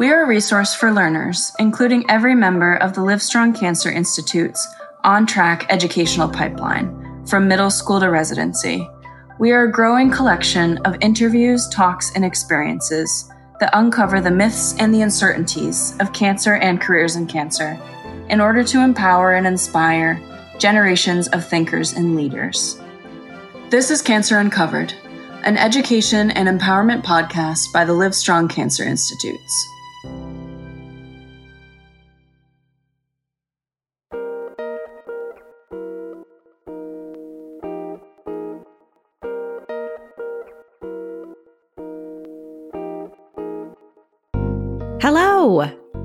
We are a resource for learners, including every member of the Livestrong Cancer Institute's on track educational pipeline, from middle school to residency. We are a growing collection of interviews, talks, and experiences that uncover the myths and the uncertainties of cancer and careers in cancer in order to empower and inspire generations of thinkers and leaders. This is Cancer Uncovered, an education and empowerment podcast by the Livestrong Cancer Institutes.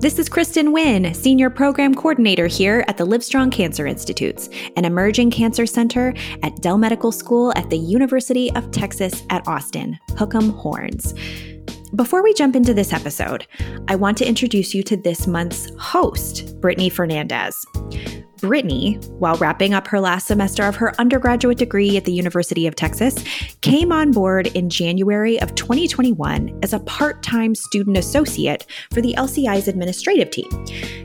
This is Kristen Wynn, Senior Program Coordinator here at the Livestrong Cancer Institutes, an emerging cancer center at Dell Medical School at the University of Texas at Austin, Hook'em Horns. Before we jump into this episode, I want to introduce you to this month's host, Brittany Fernandez. Brittany, while wrapping up her last semester of her undergraduate degree at the University of Texas, came on board in January of 2021 as a part time student associate for the LCI's administrative team,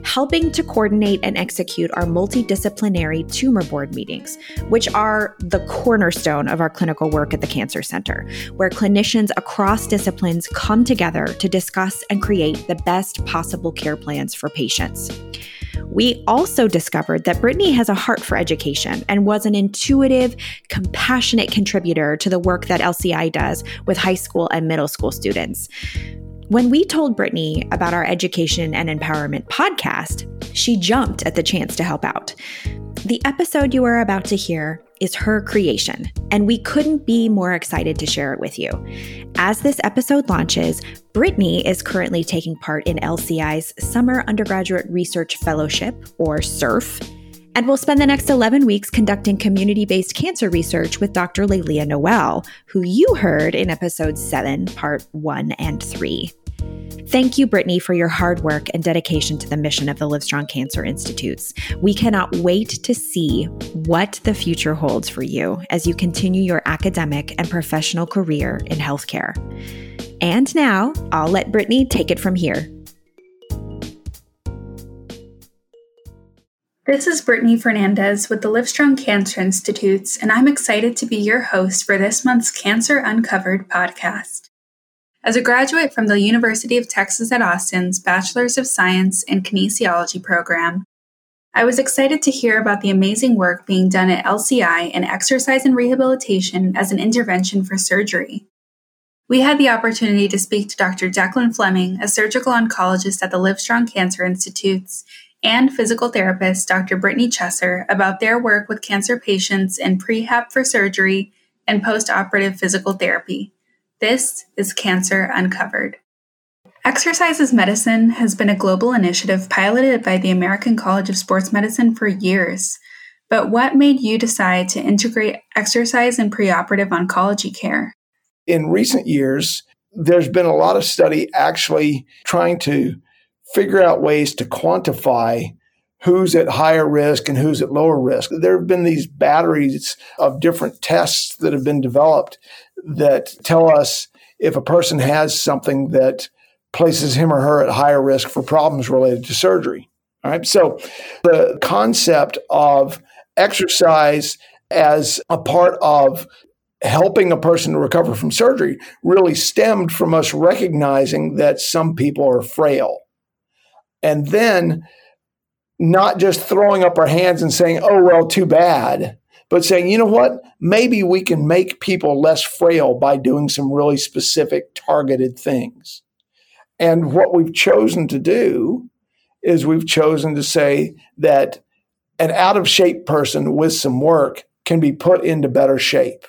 helping to coordinate and execute our multidisciplinary tumor board meetings, which are the cornerstone of our clinical work at the Cancer Center, where clinicians across disciplines come together to discuss and create the best possible care plans for patients. We also discovered that Brittany has a heart for education and was an intuitive, compassionate contributor to the work that LCI does with high school and middle school students. When we told Brittany about our education and empowerment podcast, she jumped at the chance to help out. The episode you are about to hear is her creation, and we couldn't be more excited to share it with you. As this episode launches, Brittany is currently taking part in LCI's Summer Undergraduate Research Fellowship, or SURF, and will spend the next 11 weeks conducting community based cancer research with Dr. Lailea Noel, who you heard in episode 7, part 1 and 3. Thank you, Brittany, for your hard work and dedication to the mission of the Livestrong Cancer Institutes. We cannot wait to see what the future holds for you as you continue your academic and professional career in healthcare. And now, I'll let Brittany take it from here. This is Brittany Fernandez with the Livestrong Cancer Institutes, and I'm excited to be your host for this month's Cancer Uncovered podcast. As a graduate from the University of Texas at Austin's Bachelor's of Science in Kinesiology program, I was excited to hear about the amazing work being done at LCI in exercise and rehabilitation as an intervention for surgery. We had the opportunity to speak to Dr. Declan Fleming, a surgical oncologist at the Livestrong Cancer Institutes, and physical therapist Dr. Brittany Chesser about their work with cancer patients in prehab for surgery and postoperative physical therapy. This is Cancer Uncovered. Exercise as Medicine has been a global initiative piloted by the American College of Sports Medicine for years. But what made you decide to integrate exercise in preoperative oncology care? In recent years, there's been a lot of study actually trying to figure out ways to quantify who's at higher risk and who's at lower risk. There have been these batteries of different tests that have been developed that tell us if a person has something that places him or her at higher risk for problems related to surgery. All right. So the concept of exercise as a part of helping a person to recover from surgery really stemmed from us recognizing that some people are frail. And then not just throwing up our hands and saying, oh, well, too bad, but saying, you know what? Maybe we can make people less frail by doing some really specific targeted things. And what we've chosen to do is we've chosen to say that an out of shape person with some work can be put into better shape.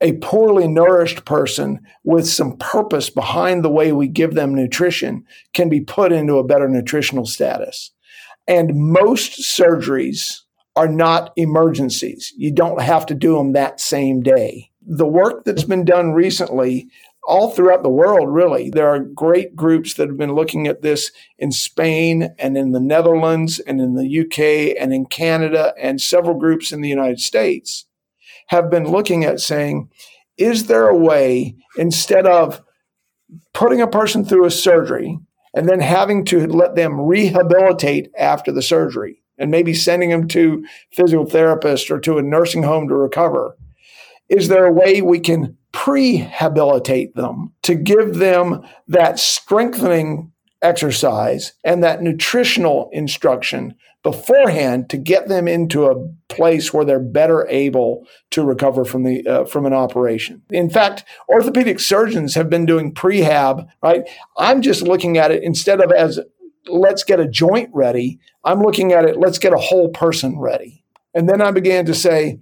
A poorly nourished person with some purpose behind the way we give them nutrition can be put into a better nutritional status. And most surgeries are not emergencies. You don't have to do them that same day. The work that's been done recently, all throughout the world, really, there are great groups that have been looking at this in Spain and in the Netherlands and in the UK and in Canada and several groups in the United States have been looking at saying, is there a way, instead of putting a person through a surgery and then having to let them rehabilitate after the surgery and maybe sending them to physical therapist or to a nursing home to recover. Is there a way we can prehabilitate them to give them that strengthening exercise and that nutritional instruction beforehand to get them into a place where they're better able to recover from the uh, from an operation. In fact, orthopedic surgeons have been doing prehab, right? I'm just looking at it instead of as let's get a joint ready, I'm looking at it let's get a whole person ready. And then I began to say,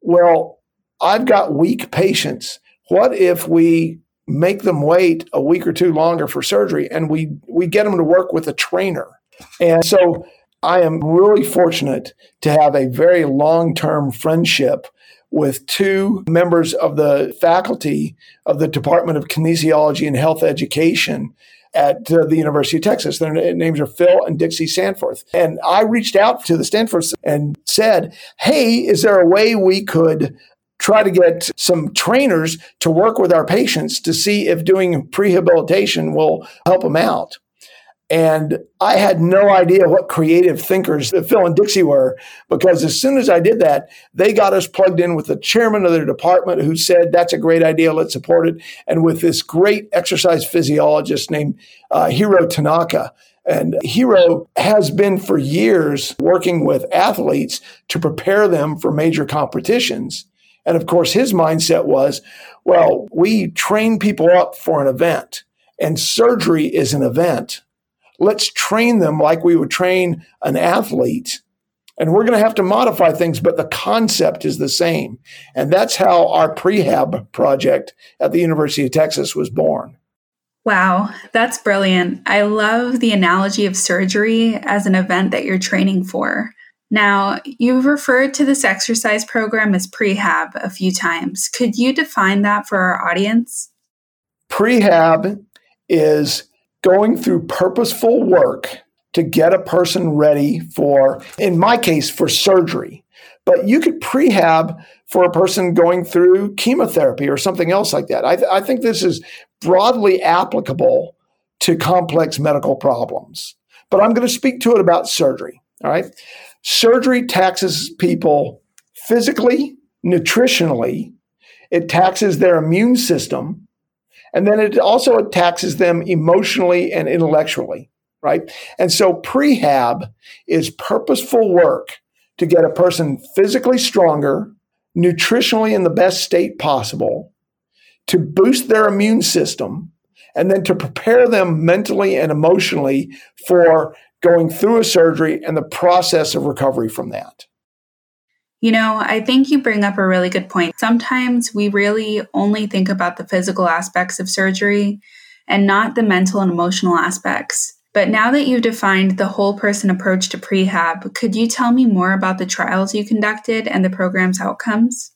well, I've got weak patients. What if we make them wait a week or two longer for surgery and we we get them to work with a trainer? And so I am really fortunate to have a very long-term friendship with two members of the faculty of the Department of Kinesiology and Health Education at uh, the University of Texas. Their names are Phil and Dixie Stanforth. And I reached out to the Stanforths and said, Hey, is there a way we could try to get some trainers to work with our patients to see if doing prehabilitation will help them out. And I had no idea what creative thinkers Phil and Dixie were because as soon as I did that, they got us plugged in with the chairman of their department who said, That's a great idea, let's support it. And with this great exercise physiologist named uh, Hiro Tanaka. And Hiro has been for years working with athletes to prepare them for major competitions. And of course, his mindset was, well, we train people up for an event, and surgery is an event. Let's train them like we would train an athlete. And we're going to have to modify things, but the concept is the same. And that's how our prehab project at the University of Texas was born. Wow, that's brilliant. I love the analogy of surgery as an event that you're training for. Now, you've referred to this exercise program as prehab a few times. Could you define that for our audience? Prehab is going through purposeful work to get a person ready for, in my case, for surgery. But you could prehab for a person going through chemotherapy or something else like that. I, th- I think this is broadly applicable to complex medical problems. But I'm going to speak to it about surgery. All right. Surgery taxes people physically, nutritionally, it taxes their immune system, and then it also taxes them emotionally and intellectually, right? And so prehab is purposeful work to get a person physically stronger, nutritionally in the best state possible, to boost their immune system, and then to prepare them mentally and emotionally for going through a surgery and the process of recovery from that. You know, I think you bring up a really good point. Sometimes we really only think about the physical aspects of surgery and not the mental and emotional aspects. But now that you've defined the whole person approach to prehab, could you tell me more about the trials you conducted and the program's outcomes?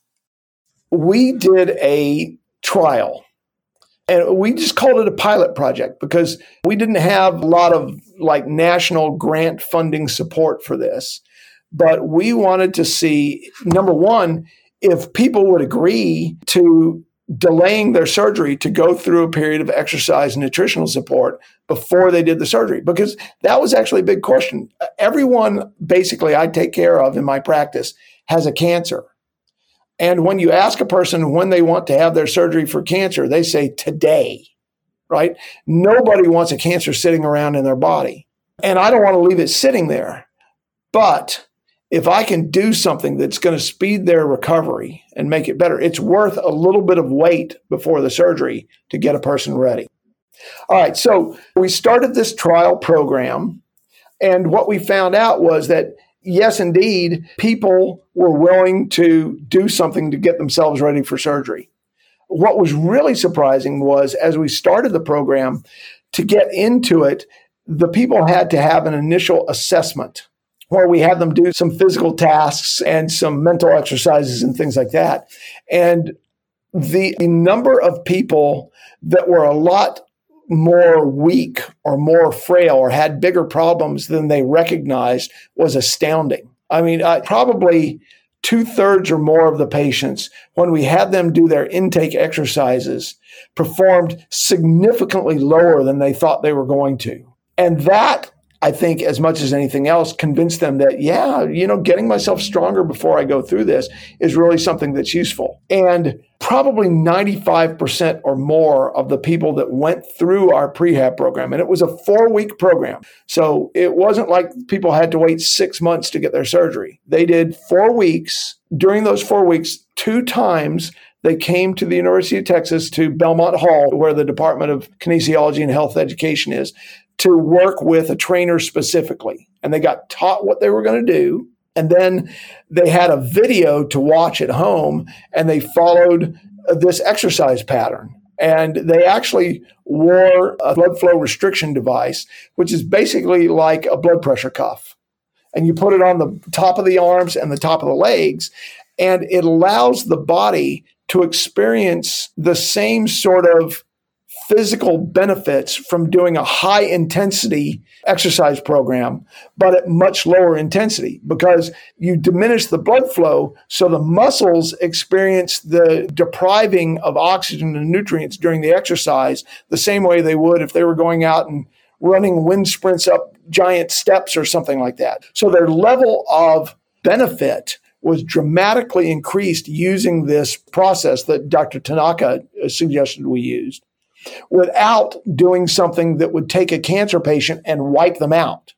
We did a trial and we just called it a pilot project because we didn't have a lot of like national grant funding support for this. But we wanted to see number one, if people would agree to delaying their surgery to go through a period of exercise and nutritional support before they did the surgery because that was actually a big question. Everyone basically I take care of in my practice has a cancer. And when you ask a person when they want to have their surgery for cancer, they say today, right? Nobody wants a cancer sitting around in their body. And I don't want to leave it sitting there. But if I can do something that's going to speed their recovery and make it better, it's worth a little bit of wait before the surgery to get a person ready. All right, so we started this trial program. And what we found out was that yes, indeed, people were willing to do something to get themselves ready for surgery. What was really surprising was as we started the program, to get into it, the people had to have an initial assessment where we had them do some physical tasks and some mental exercises and things like that. And the number of people that were a lot more weak or more frail or had bigger problems than they recognized was astounding. I mean, uh, probably two thirds or more of the patients, when we had them do their intake exercises, performed significantly lower than they thought they were going to. And that I think as much as anything else, convince them that, yeah, you know, getting myself stronger before I go through this is really something that's useful. And probably 95% or more of the people that went through our prehab program, and it was a four week program. So it wasn't like people had to wait six months to get their surgery. They did four weeks. During those four weeks, two times they came to the University of Texas to Belmont Hall, where the Department of Kinesiology and Health Education is, to work with a trainer specifically. And they got taught what they were going to do. And then they had a video to watch at home and they followed uh, this exercise pattern. And they actually wore a blood flow restriction device, which is basically like a blood pressure cuff. And you put it on the top of the arms and the top of the legs, and it allows the body to experience the same sort of physical benefits from doing a high intensity exercise program, but at much lower intensity because you diminish the blood flow. So the muscles experience the depriving of oxygen and nutrients during the exercise the same way they would if they were going out and running wind sprints up giant steps or something like that. So their level of benefit was dramatically increased using this process that Dr. Tanaka suggested we used without doing something that would take a cancer patient and wipe them out.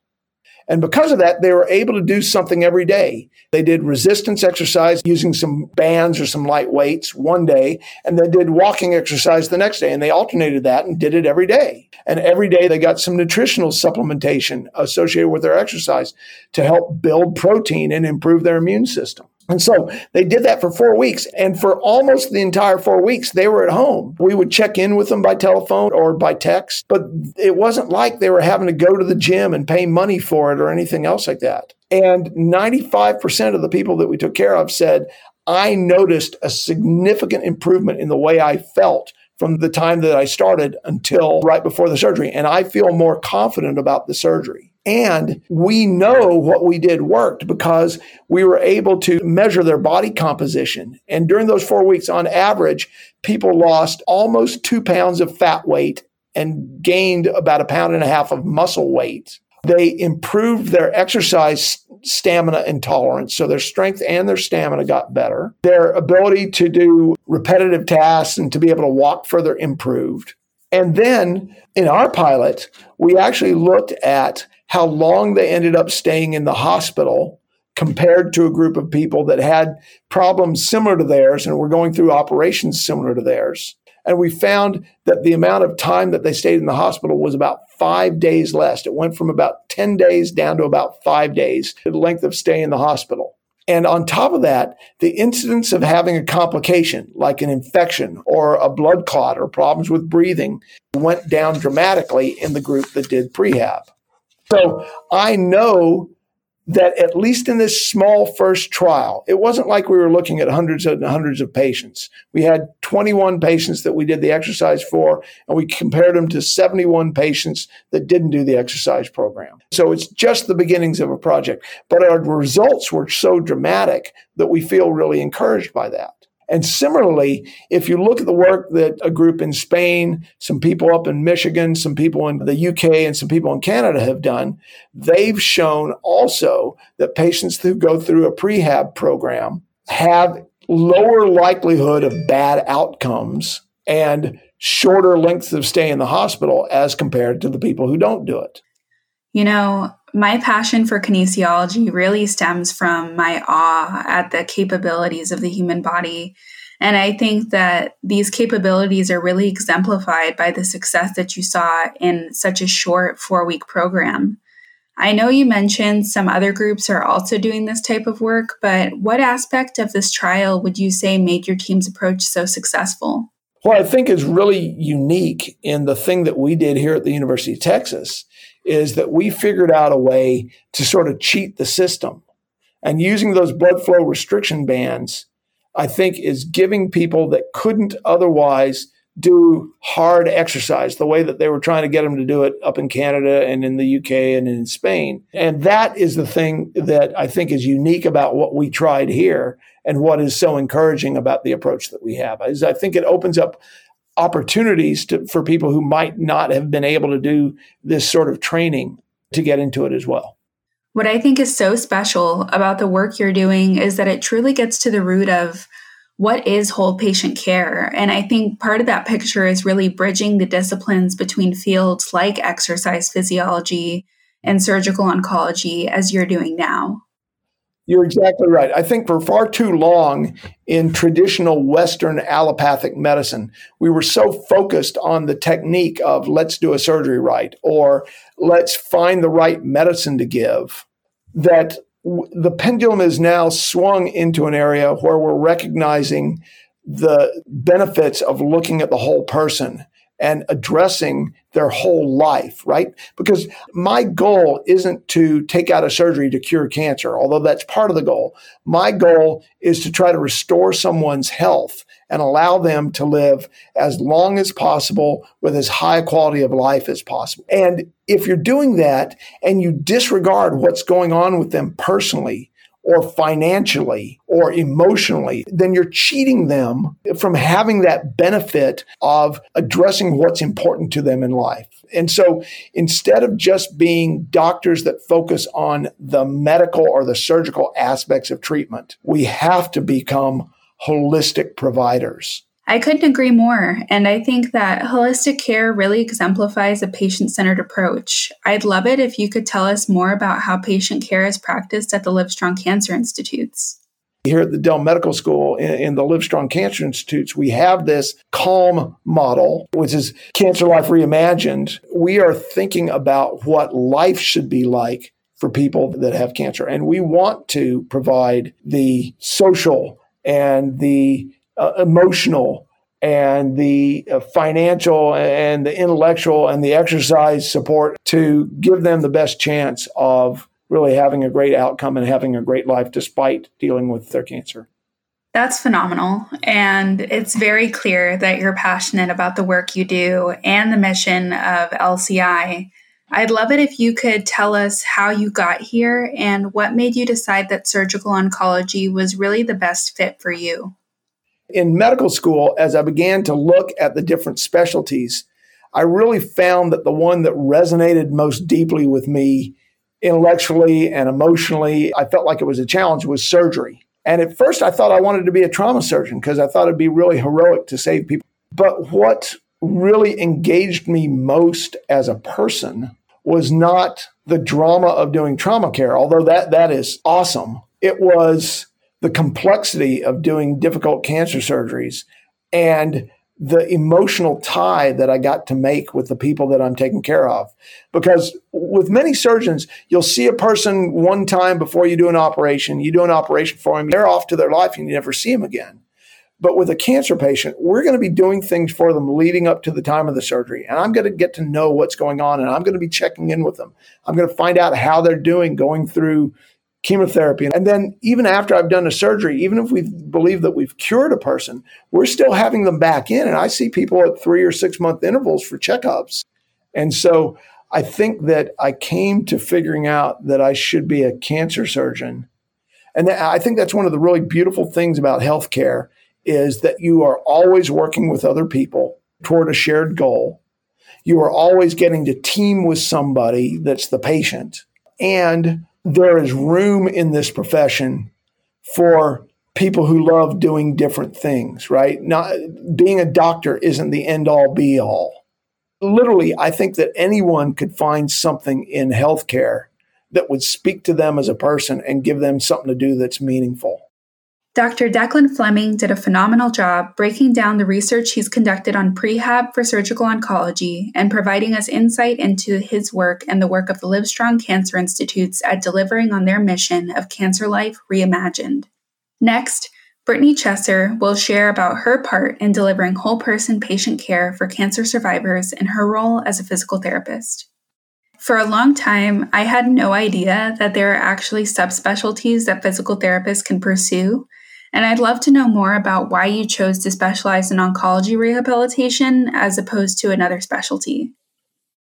And because of that, they were able to do something every day. They did resistance exercise using some bands or some light weights one day, and they did walking exercise the next day. And they alternated that and did it every day. And every day they got some nutritional supplementation associated with their exercise to help build protein and improve their immune system. And so they did that for four weeks. And for almost the entire four weeks, they were at home. We would check in with them by telephone or by text, but it wasn't like they were having to go to the gym and pay money for it or anything else like that. And 95% of the people that we took care of said, I noticed a significant improvement in the way I felt from the time that I started until right before the surgery. And I feel more confident about the surgery. And we know what we did worked because we were able to measure their body composition. And during those four weeks, on average, people lost almost two pounds of fat weight and gained about a pound and a half of muscle weight. They improved their exercise stamina and tolerance. So their strength and their stamina got better. Their ability to do repetitive tasks and to be able to walk further improved. And then in our pilot, we actually looked at how long they ended up staying in the hospital compared to a group of people that had problems similar to theirs and were going through operations similar to theirs. And we found that the amount of time that they stayed in the hospital was about five days less. It went from about 10 days down to about five days, the length of stay in the hospital. And on top of that, the incidence of having a complication like an infection or a blood clot or problems with breathing went down dramatically in the group that did prehab. So I know that at least in this small first trial, it wasn't like we were looking at hundreds and hundreds of patients. We had 21 patients that we did the exercise for, and we compared them to 71 patients that didn't do the exercise program. So it's just the beginnings of a project. But our results were so dramatic that we feel really encouraged by that. And similarly, if you look at the work that a group in Spain, some people up in Michigan, some people in the UK, and some people in Canada have done, they've shown also that patients who go through a prehab program have lower likelihood of bad outcomes and shorter lengths of stay in the hospital as compared to the people who don't do it. You know, my passion for kinesiology really stems from my awe at the capabilities of the human body. And I think that these capabilities are really exemplified by the success that you saw in such a short four week program. I know you mentioned some other groups are also doing this type of work, but what aspect of this trial would you say made your team's approach so successful? What I think is really unique in the thing that we did here at the University of Texas is that we figured out a way to sort of cheat the system. And using those blood flow restriction bands, I think, is giving people that couldn't otherwise do hard exercise the way that they were trying to get them to do it up in Canada and in the UK and in Spain. And that is the thing that I think is unique about what we tried here and what is so encouraging about the approach that we have. Is I think it opens up opportunities to, for people who might not have been able to do this sort of training to get into it as well. What I think is so special about the work you're doing is that it truly gets to the root of what is whole patient care. And I think part of that picture is really bridging the disciplines between fields like exercise physiology and surgical oncology as you're doing now. You're exactly right. I think for far too long in traditional Western allopathic medicine, we were so focused on the technique of let's do a surgery right or let's find the right medicine to give that the pendulum is now swung into an area where we're recognizing the benefits of looking at the whole person and addressing their whole life, right? Because my goal isn't to take out a surgery to cure cancer, although that's part of the goal. My goal is to try to restore someone's health and allow them to live as long as possible with as high a quality of life as possible. And if you're doing that and you disregard what's going on with them personally, or financially or emotionally, then you're cheating them from having that benefit of addressing what's important to them in life. And so instead of just being doctors that focus on the medical or the surgical aspects of treatment, we have to become holistic providers. I couldn't agree more. And I think that holistic care really exemplifies a patient centered approach. I'd love it if you could tell us more about how patient care is practiced at the Livestrong Cancer Institutes. Here at the Dell Medical School in, in the Livestrong Cancer Institutes, we have this CALM model, which is Cancer Life Reimagined. We are thinking about what life should be like for people that have cancer. And we want to provide the social and the uh, emotional and the uh, financial and the intellectual and the exercise support to give them the best chance of really having a great outcome and having a great life despite dealing with their cancer. That's phenomenal. And it's very clear that you're passionate about the work you do and the mission of LCI. I'd love it if you could tell us how you got here and what made you decide that surgical oncology was really the best fit for you in medical school, as I began to look at the different specialties, I really found that the one that resonated most deeply with me intellectually and emotionally, I felt like it was a challenge, was surgery. And at first, I thought I wanted to be a trauma surgeon because I thought it'd be really heroic to save people. But what really engaged me most as a person was not the drama of doing trauma care, although that, that is awesome. It was the complexity of doing difficult cancer surgeries and the emotional tie that I got to make with the people that I'm taking care of. Because with many surgeons, you'll see a person one time before you do an operation, you do an operation for them, they're off to their life and you never see them again. But with a cancer patient, we're going to be doing things for them leading up to the time of the surgery. And I'm going to get to know what's going on and I'm going to be checking in with them. I'm going to find out how they're doing going through chemotherapy. And then even after I've done a surgery, even if we believe that we've cured a person, we're still having them back in. And I see people at three or six month intervals for checkups. And so I think that I came to figuring out that I should be a cancer surgeon. And I think that's one of the really beautiful things about healthcare is that you are always working with other people toward a shared goal. You are always getting to team with somebody that's the patient. And there is room in this profession for people who love doing different things, right? Not being a doctor isn't the end all be all. Literally, I think that anyone could find something in healthcare that would speak to them as a person and give them something to do that's meaningful. Dr. Declan Fleming did a phenomenal job breaking down the research he's conducted on prehab for surgical oncology and providing us insight into his work and the work of the Livestrong Cancer Institutes at delivering on their mission of Cancer Life Reimagined. Next, Brittany Chesser will share about her part in delivering whole person patient care for cancer survivors and her role as a physical therapist. For a long time, I had no idea that there are actually subspecialties that physical therapists can pursue and I'd love to know more about why you chose to specialize in oncology rehabilitation as opposed to another specialty.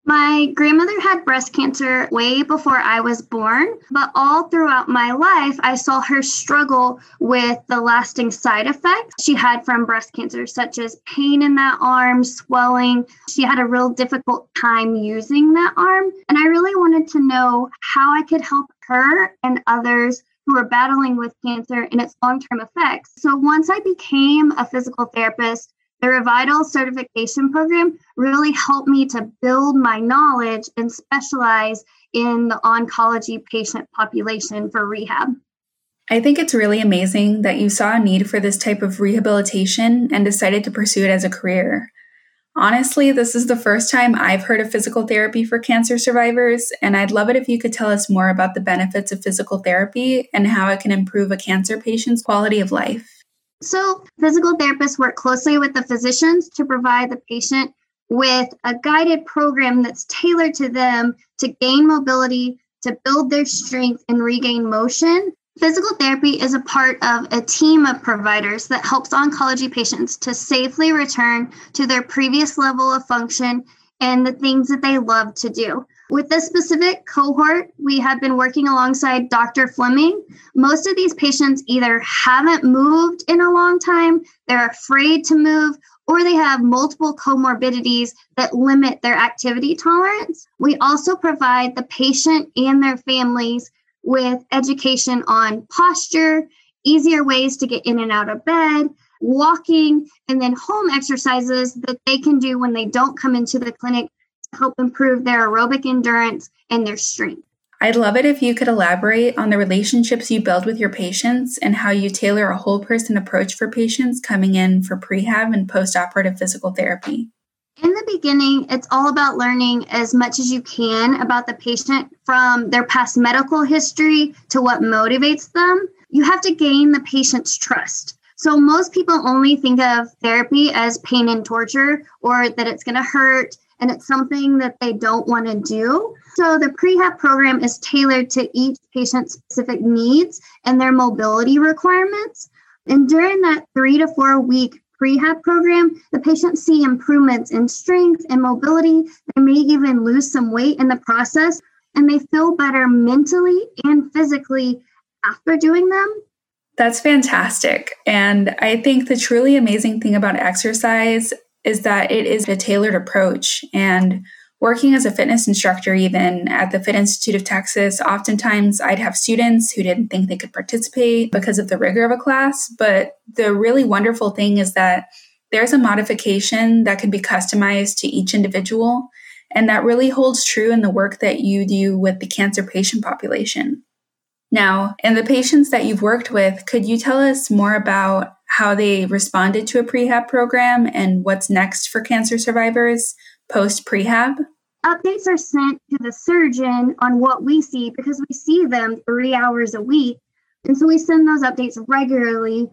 My grandmother had breast cancer way before I was born, but all throughout my life, I saw her struggle with the lasting side effects she had from breast cancer, such as pain in that arm, swelling. She had a real difficult time using that arm. And I really wanted to know how I could help her and others who are battling with cancer and its long term effects. So once I became a physical therapist, the Revital certification program really helped me to build my knowledge and specialize in the oncology patient population for rehab. I think it's really amazing that you saw a need for this type of rehabilitation and decided to pursue it as a career. Honestly, this is the first time I've heard of physical therapy for cancer survivors, and I'd love it if you could tell us more about the benefits of physical therapy and how it can improve a cancer patient's quality of life. So, physical therapists work closely with the physicians to provide the patient with a guided program that's tailored to them to gain mobility, to build their strength, and regain motion. Physical therapy is a part of a team of providers that helps oncology patients to safely return to their previous level of function and the things that they love to do. With this specific cohort, we have been working alongside Dr. Fleming. Most of these patients either haven't moved in a long time, they're afraid to move, or they have multiple comorbidities that limit their activity tolerance. We also provide the patient and their families with education on posture, easier ways to get in and out of bed, walking, and then home exercises that they can do when they don't come into the clinic to help improve their aerobic endurance and their strength. I'd love it if you could elaborate on the relationships you build with your patients and how you tailor a whole person approach for patients coming in for prehab and post-operative physical therapy. In the beginning, it's all about learning as much as you can about the patient from their past medical history to what motivates them. You have to gain the patient's trust. So, most people only think of therapy as pain and torture or that it's going to hurt and it's something that they don't want to do. So the prehab program is tailored to each patient's specific needs and their mobility requirements. And during that three to four week prehab program, the patients see improvements in strength and mobility. They may even lose some weight in the process, and they feel better mentally and physically after doing them. That's fantastic. And I think the truly amazing thing about exercise is that it is a tailored approach. And working as a fitness instructor, even at the Fit Institute of Texas, oftentimes I'd have students who didn't think they could participate because of the rigor of a class. But the really wonderful thing is that there's a modification that can be customized to each individual. And that really holds true in the work that you do with the cancer patient population. Now, in the patients that you've worked with, could you tell us more about how they responded to a prehab program and what's next for cancer survivors post prehab? Updates are sent to the surgeon on what we see because we see them three hours a week. And so we send those updates regularly.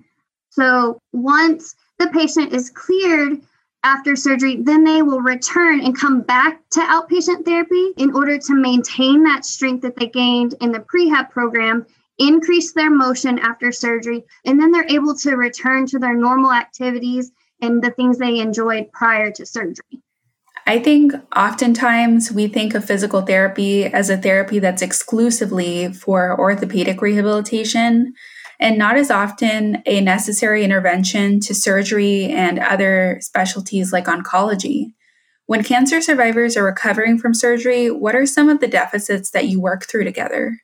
So once the patient is cleared after surgery, then they will return and come back to outpatient therapy in order to maintain that strength that they gained in the prehab program increase their motion after surgery, and then they're able to return to their normal activities and the things they enjoyed prior to surgery. I think oftentimes we think of physical therapy as a therapy that's exclusively for orthopedic rehabilitation and not as often a necessary intervention to surgery and other specialties like oncology. When cancer survivors are recovering from surgery, what are some of the deficits that you work through together?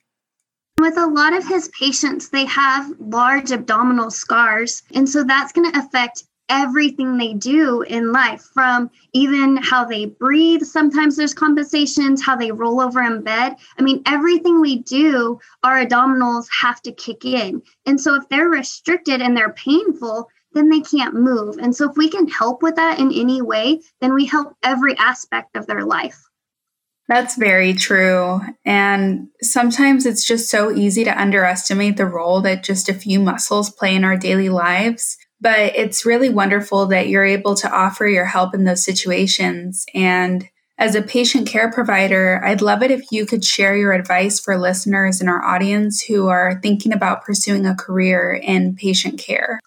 With a lot of his patients, they have large abdominal scars. And so that's going to affect everything they do in life from even how they breathe. Sometimes there's compensations, how they roll over in bed. I mean, everything we do, our abdominals have to kick in. And so if they're restricted and they're painful, then they can't move. And so if we can help with that in any way, then we help every aspect of their life. That's very true. And sometimes it's just so easy to underestimate the role that just a few muscles play in our daily lives. But it's really wonderful that you're able to offer your help in those situations. And as a patient care provider, I'd love it if you could share your advice for listeners in our audience who are thinking about pursuing a career in patient care.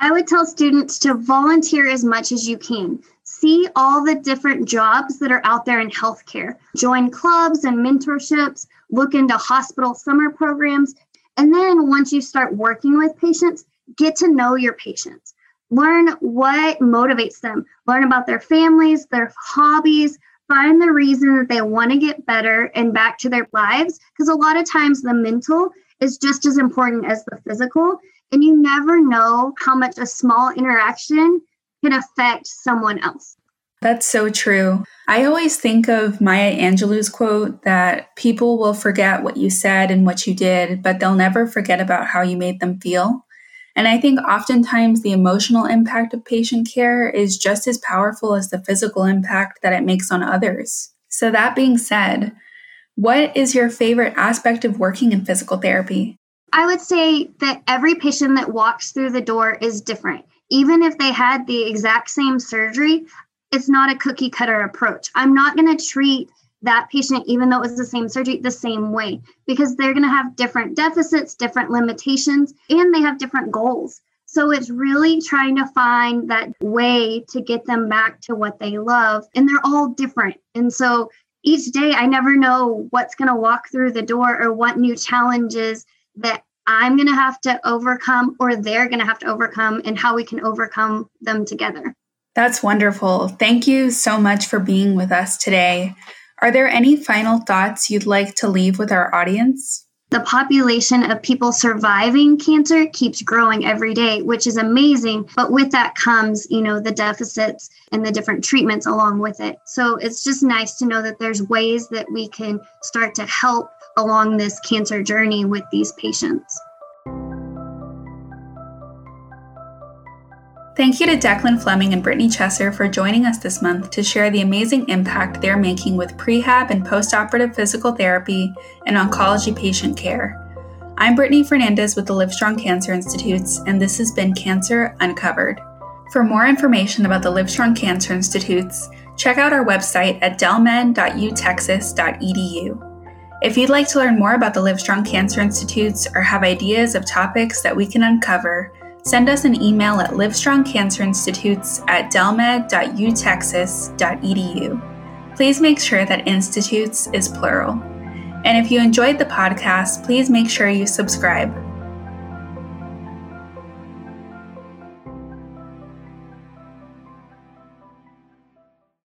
I would tell students to volunteer as much as you can see all the different jobs that are out there in healthcare. Join clubs and mentorships, look into hospital summer programs. And then once you start working with patients, get to know your patients. Learn what motivates them, learn about their families, their hobbies, find the reason that they want to get better and back to their lives. Because a lot of times the mental is just as important as the physical. And you never know how much a small interaction can affect someone else. That's so true. I always think of Maya Angelou's quote that people will forget what you said and what you did, but they'll never forget about how you made them feel. And I think oftentimes the emotional impact of patient care is just as powerful as the physical impact that it makes on others. So, that being said, what is your favorite aspect of working in physical therapy? I would say that every patient that walks through the door is different. Even if they had the exact same surgery, it's not a cookie cutter approach. I'm not going to treat that patient, even though it was the same surgery, the same way because they're going to have different deficits, different limitations, and they have different goals. So it's really trying to find that way to get them back to what they love. And they're all different. And so each day, I never know what's going to walk through the door or what new challenges that I'm going to have to overcome or they're going to have to overcome and how we can overcome them together. That's wonderful. Thank you so much for being with us today. Are there any final thoughts you'd like to leave with our audience? The population of people surviving cancer keeps growing every day, which is amazing. But with that comes, you know, the deficits and the different treatments along with it. So it's just nice to know that there's ways that we can start to help along this cancer journey with these patients. Thank you to Declan Fleming and Brittany Chesser for joining us this month to share the amazing impact they're making with prehab and postoperative physical therapy and oncology patient care. I'm Brittany Fernandez with the Livestrong Cancer Institutes, and this has been Cancer Uncovered. For more information about the Livestrong Cancer Institutes, check out our website at dellmed.utexas.edu. If you'd like to learn more about the Livestrong Cancer Institutes or have ideas of topics that we can uncover, send us an email at livestrongcancerinstitutes at dellmed.utexas.edu. Please make sure that institutes is plural. And if you enjoyed the podcast, please make sure you subscribe.